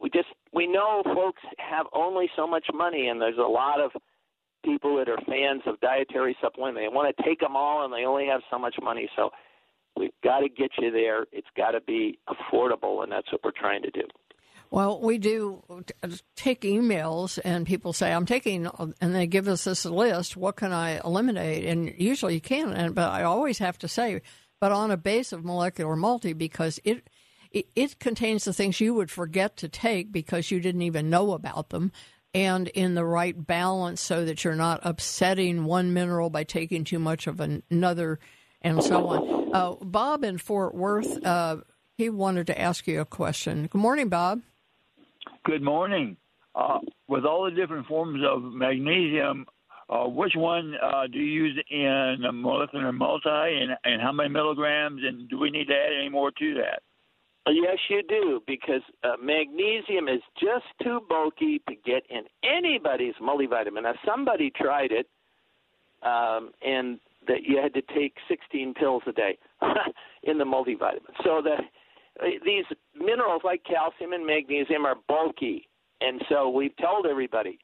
we just we know folks have only so much money, and there's a lot of people that are fans of dietary supplement. They want to take them all, and they only have so much money. So we've got to get you there. It's got to be affordable, and that's what we're trying to do. Well, we do take emails, and people say, "I'm taking," and they give us this list. What can I eliminate? And usually you can, and but I always have to say, but on a base of molecular multi because it, it it contains the things you would forget to take because you didn't even know about them and in the right balance so that you're not upsetting one mineral by taking too much of another and so on. Uh, Bob in Fort Worth, uh, he wanted to ask you a question. Good morning, Bob. Good morning. Uh, with all the different forms of magnesium, uh, which one uh, do you use in molecular multi, and, and how many milligrams? And do we need to add any more to that? Yes, you do, because uh, magnesium is just too bulky to get in anybody's multivitamin. Now, somebody tried it, um, and that you had to take 16 pills a day *laughs* in the multivitamin. So that uh, these minerals like calcium and magnesium are bulky, and so we've told everybody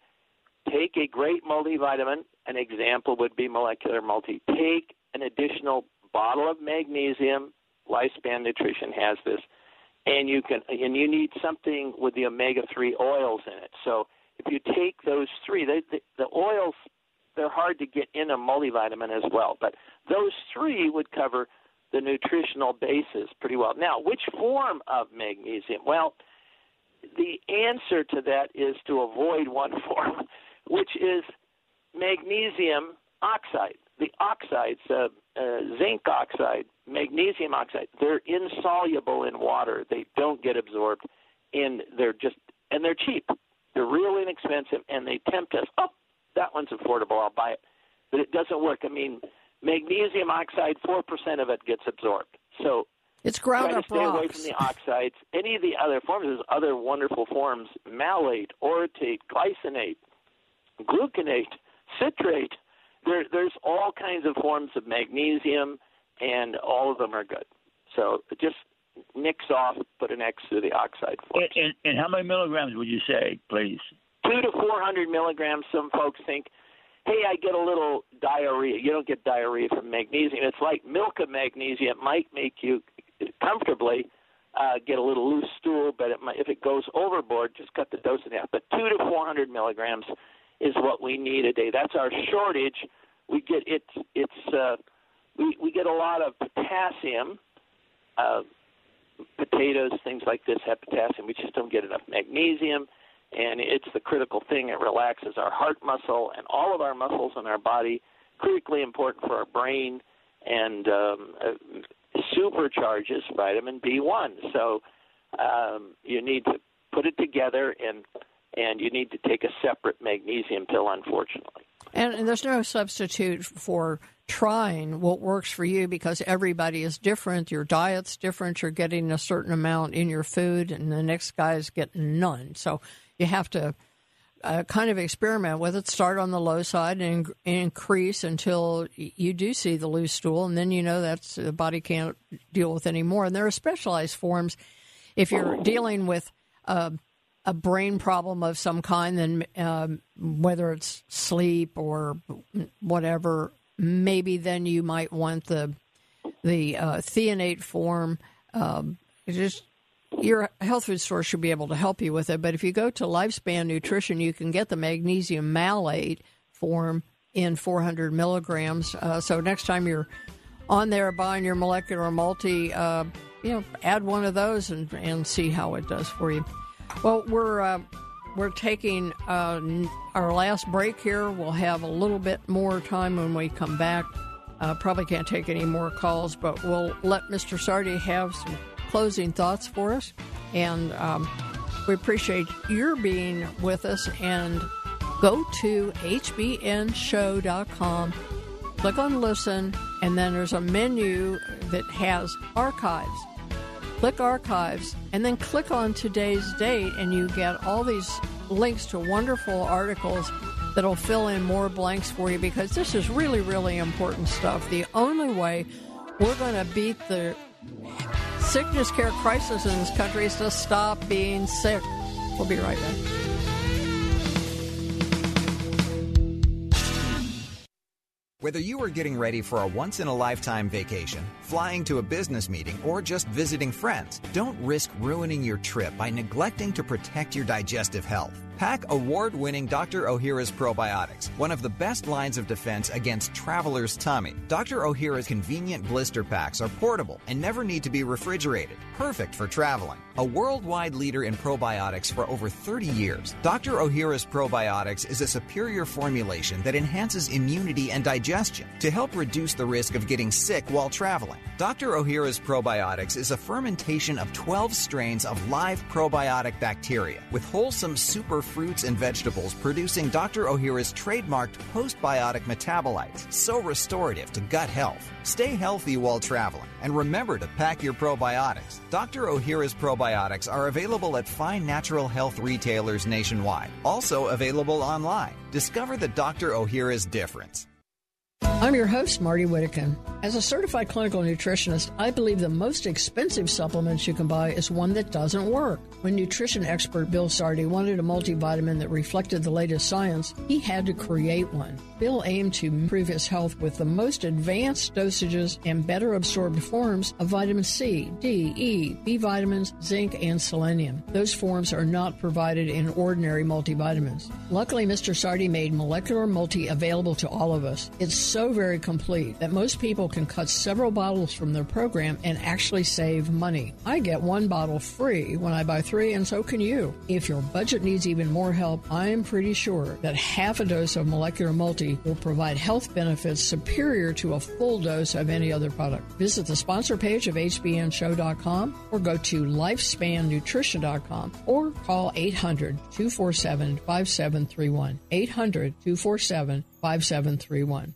take a great multivitamin. An example would be molecular multi. Take an additional bottle of magnesium. Lifespan Nutrition has this and you can and you need something with the omega three oils in it. So if you take those three, they, the, the oils they're hard to get in a multivitamin as well, but those three would cover the nutritional basis pretty well. Now, which form of magnesium? Well, the answer to that is to avoid one *laughs* form, which is magnesium oxide, the oxides, uh, uh, zinc oxide, magnesium oxide, they're insoluble in water. They don't get absorbed, and they're just and they're cheap. They're real inexpensive, and they tempt us. Oh, that one's affordable. I'll buy it, but it doesn't work. I mean, magnesium oxide, four percent of it gets absorbed. So it's ground try up to stay away from the oxides. Any of the other forms, there's other wonderful forms: malate, orotate, glycinate, gluconate, citrate. There, there's all kinds of forms of magnesium, and all of them are good. So just nix off, put an X through the oxide form. And, and, and how many milligrams would you say, please? Two to four hundred milligrams. Some folks think, hey, I get a little diarrhea. You don't get diarrhea from magnesium. It's like milk of magnesium. It might make you comfortably uh, get a little loose stool, but it might, if it goes overboard, just cut the dose in half. But two to four hundred milligrams is what we need a day. That's our shortage. We get it. it's uh, we we get a lot of potassium. Uh, potatoes, things like this have potassium. We just don't get enough magnesium, and it's the critical thing. It relaxes our heart muscle and all of our muscles in our body. Critically important for our brain, and um, uh, supercharges vitamin B1. So um, you need to put it together, and and you need to take a separate magnesium pill. Unfortunately. And, and there's no substitute for trying what works for you because everybody is different. Your diet's different. You're getting a certain amount in your food, and the next guy's getting none. So you have to uh, kind of experiment with it. Start on the low side and in- increase until you do see the loose stool, and then you know that's the body can't deal with anymore. And there are specialized forms if you're dealing with. Uh, a brain problem of some kind, then um, whether it's sleep or whatever, maybe then you might want the the uh, threonate form. Um, just your health food store should be able to help you with it. But if you go to Lifespan Nutrition, you can get the magnesium malate form in 400 milligrams. Uh, so next time you're on there buying your molecular multi, uh, you know, add one of those and, and see how it does for you. Well, we're uh, we're taking uh, our last break here. We'll have a little bit more time when we come back. Uh, probably can't take any more calls, but we'll let Mr. Sardi have some closing thoughts for us. And um, we appreciate your being with us. And go to hbnshow.com, click on listen, and then there's a menu that has archives click archives, and then click on today's date, and you get all these links to wonderful articles that'll fill in more blanks for you because this is really, really important stuff. The only way we're going to beat the sickness care crisis in this country is to stop being sick. We'll be right back. Whether you are getting ready for a once in a lifetime vacation, flying to a business meeting, or just visiting friends, don't risk ruining your trip by neglecting to protect your digestive health. Pack award winning Dr. Ohhira's probiotics, one of the best lines of defense against traveler's tummy. Dr. Ohhira's convenient blister packs are portable and never need to be refrigerated, perfect for traveling. A worldwide leader in probiotics for over 30 years, Dr. Ohhira's probiotics is a superior formulation that enhances immunity and digestion to help reduce the risk of getting sick while traveling. Dr. Ohhira's probiotics is a fermentation of 12 strains of live probiotic bacteria with wholesome super fruits and vegetables producing Dr. Ohhira's trademarked postbiotic metabolites, so restorative to gut health. Stay healthy while traveling and remember to pack your probiotics. Dr. Ohhira's probiotics are available at fine natural health retailers nationwide, also available online. Discover the Dr. Ohhira's difference. I'm your host, Marty Whittakin. As a certified clinical nutritionist, I believe the most expensive supplements you can buy is one that doesn't work. When nutrition expert Bill Sardi wanted a multivitamin that reflected the latest science, he had to create one. Bill aimed to improve his health with the most advanced dosages and better absorbed forms of vitamin C, D, E, B vitamins, zinc, and selenium. Those forms are not provided in ordinary multivitamins. Luckily, Mr. Sardi made Molecular Multi available to all of us. It's so very complete that most people can cut several bottles from their program and actually save money. I get one bottle free when I buy three, and so can you. If your budget needs even more help, I am pretty sure that half a dose of Molecular Multi Will provide health benefits superior to a full dose of any other product. Visit the sponsor page of HBNShow.com or go to LifespanNutrition.com or call 800 247 5731. 800 247 5731.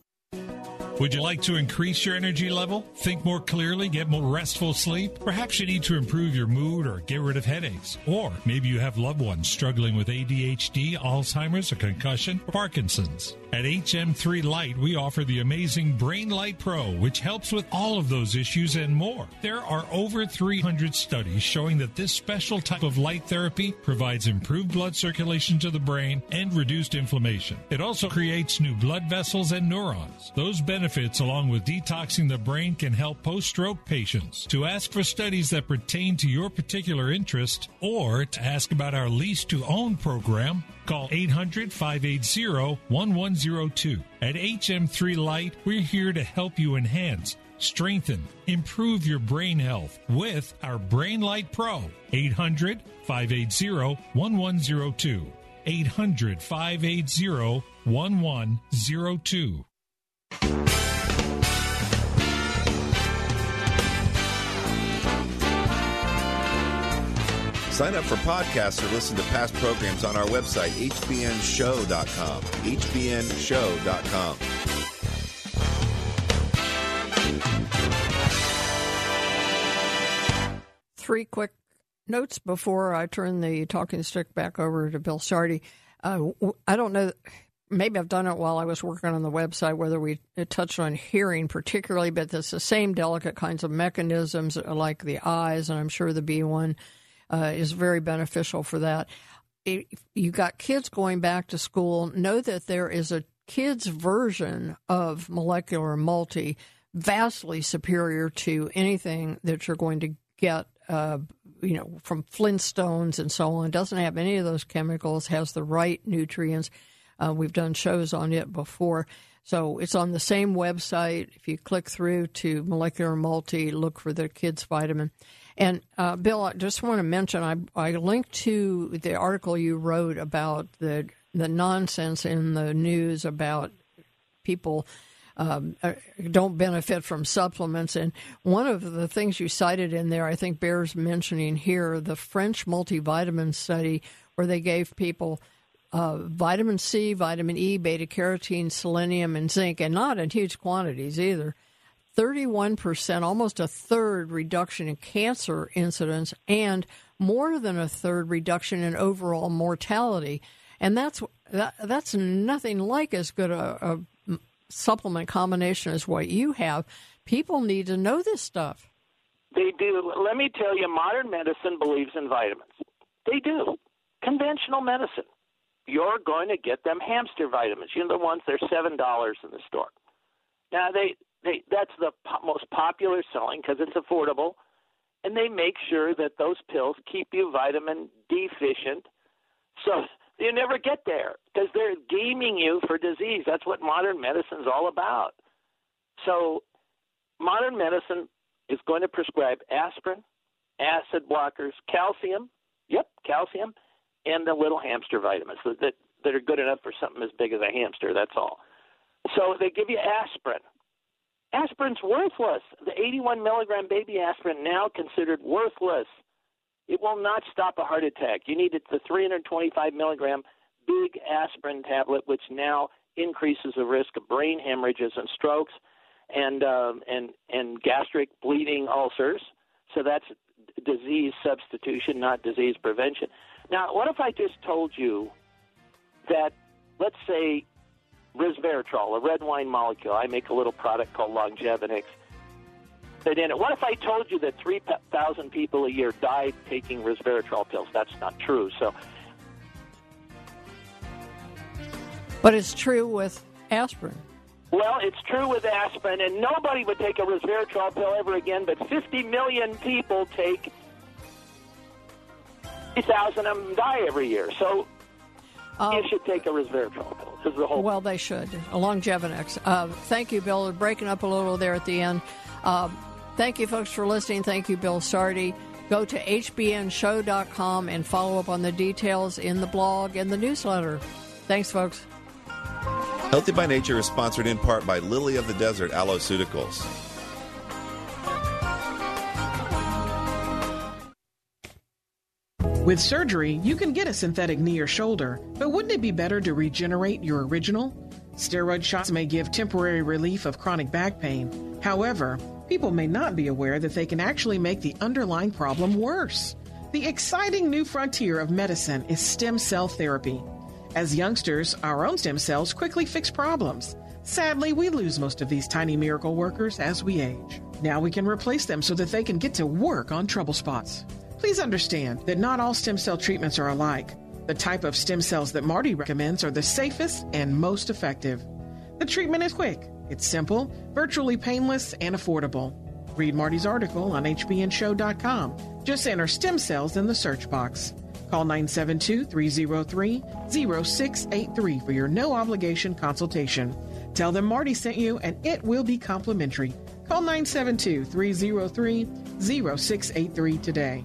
Would you like to increase your energy level? Think more clearly, get more restful sleep? Perhaps you need to improve your mood or get rid of headaches. Or maybe you have loved ones struggling with ADHD, Alzheimer's, a concussion, or Parkinson's. At HM3 Light, we offer the amazing Brain Light Pro, which helps with all of those issues and more. There are over 300 studies showing that this special type of light therapy provides improved blood circulation to the brain and reduced inflammation. It also creates new blood vessels and neurons. Those benefits, along with detoxing the brain, can help post stroke patients. To ask for studies that pertain to your particular interest or to ask about our lease to own program, Call 800 580 1102. At HM3 Light, we're here to help you enhance, strengthen, improve your brain health with our Brain Light Pro. 800 580 1102. 800 580 1102. Sign up for podcasts or listen to past programs on our website, hbnshow.com. hbnshow.com. Three quick notes before I turn the talking stick back over to Bill Sardi. Uh, I don't know, maybe I've done it while I was working on the website, whether we touched on hearing particularly, but it's the same delicate kinds of mechanisms like the eyes, and I'm sure the B1 uh, is very beneficial for that. If you got kids going back to school, know that there is a kids' version of molecular multi vastly superior to anything that you're going to get uh, you know, from Flintstones and so on. Doesn't have any of those chemicals. Has the right nutrients. Uh, we've done shows on it before. So it's on the same website. If you click through to Molecular Multi, look for the kids vitamin. And uh, Bill, I just want to mention I, I linked to the article you wrote about the the nonsense in the news about people um, uh, don't benefit from supplements. And one of the things you cited in there, I think bears mentioning here, the French multivitamin study where they gave people uh, vitamin C, vitamin E, beta carotene, selenium, and zinc, and not in huge quantities either. 31%, almost a third reduction in cancer incidence, and more than a third reduction in overall mortality. And that's that, that's nothing like as good a, a supplement combination as what you have. People need to know this stuff. They do. Let me tell you, modern medicine believes in vitamins. They do. Conventional medicine. You're going to get them hamster vitamins. You know the ones they're seven dollars in the store. Now they they that's the po- most popular selling because it's affordable, and they make sure that those pills keep you vitamin deficient. So *laughs* you never get there because they're gaming you for disease. That's what modern medicine's all about. So, modern medicine is going to prescribe aspirin, acid blockers, calcium, yep, calcium, and the little hamster vitamins that, that, that are good enough for something as big as a hamster, that's all. So, they give you aspirin. Aspirin's worthless. The 81 milligram baby aspirin now considered worthless it will not stop a heart attack. You need the 325 milligram big aspirin tablet, which now increases the risk of brain hemorrhages and strokes, and um, and and gastric bleeding ulcers. So that's disease substitution, not disease prevention. Now, what if I just told you that, let's say, resveratrol, a red wine molecule, I make a little product called Longevinex that in it. What if I told you that 3,000 people a year died taking resveratrol pills? That's not true. So, But it's true with aspirin. Well, it's true with aspirin, and nobody would take a resveratrol pill ever again, but 50 million people take 3,000 of them die every year. So you should take a resveratrol pill. This is the whole. Well, they should. A Longevinex. Uh, thank you, Bill. Breaking up a little there at the end. Uh, Thank you, folks, for listening. Thank you, Bill Sardi. Go to hbnshow.com and follow up on the details in the blog and the newsletter. Thanks, folks. Healthy by Nature is sponsored in part by Lily of the Desert Aloeceuticals. With surgery, you can get a synthetic knee or shoulder, but wouldn't it be better to regenerate your original? Steroid shots may give temporary relief of chronic back pain. However, people may not be aware that they can actually make the underlying problem worse. The exciting new frontier of medicine is stem cell therapy. As youngsters, our own stem cells quickly fix problems. Sadly, we lose most of these tiny miracle workers as we age. Now we can replace them so that they can get to work on trouble spots. Please understand that not all stem cell treatments are alike. The type of stem cells that Marty recommends are the safest and most effective. The treatment is quick, it's simple, virtually painless, and affordable. Read Marty's article on hbnshow.com. Just enter stem cells in the search box. Call 972 303 0683 for your no obligation consultation. Tell them Marty sent you and it will be complimentary. Call 972 303 0683 today.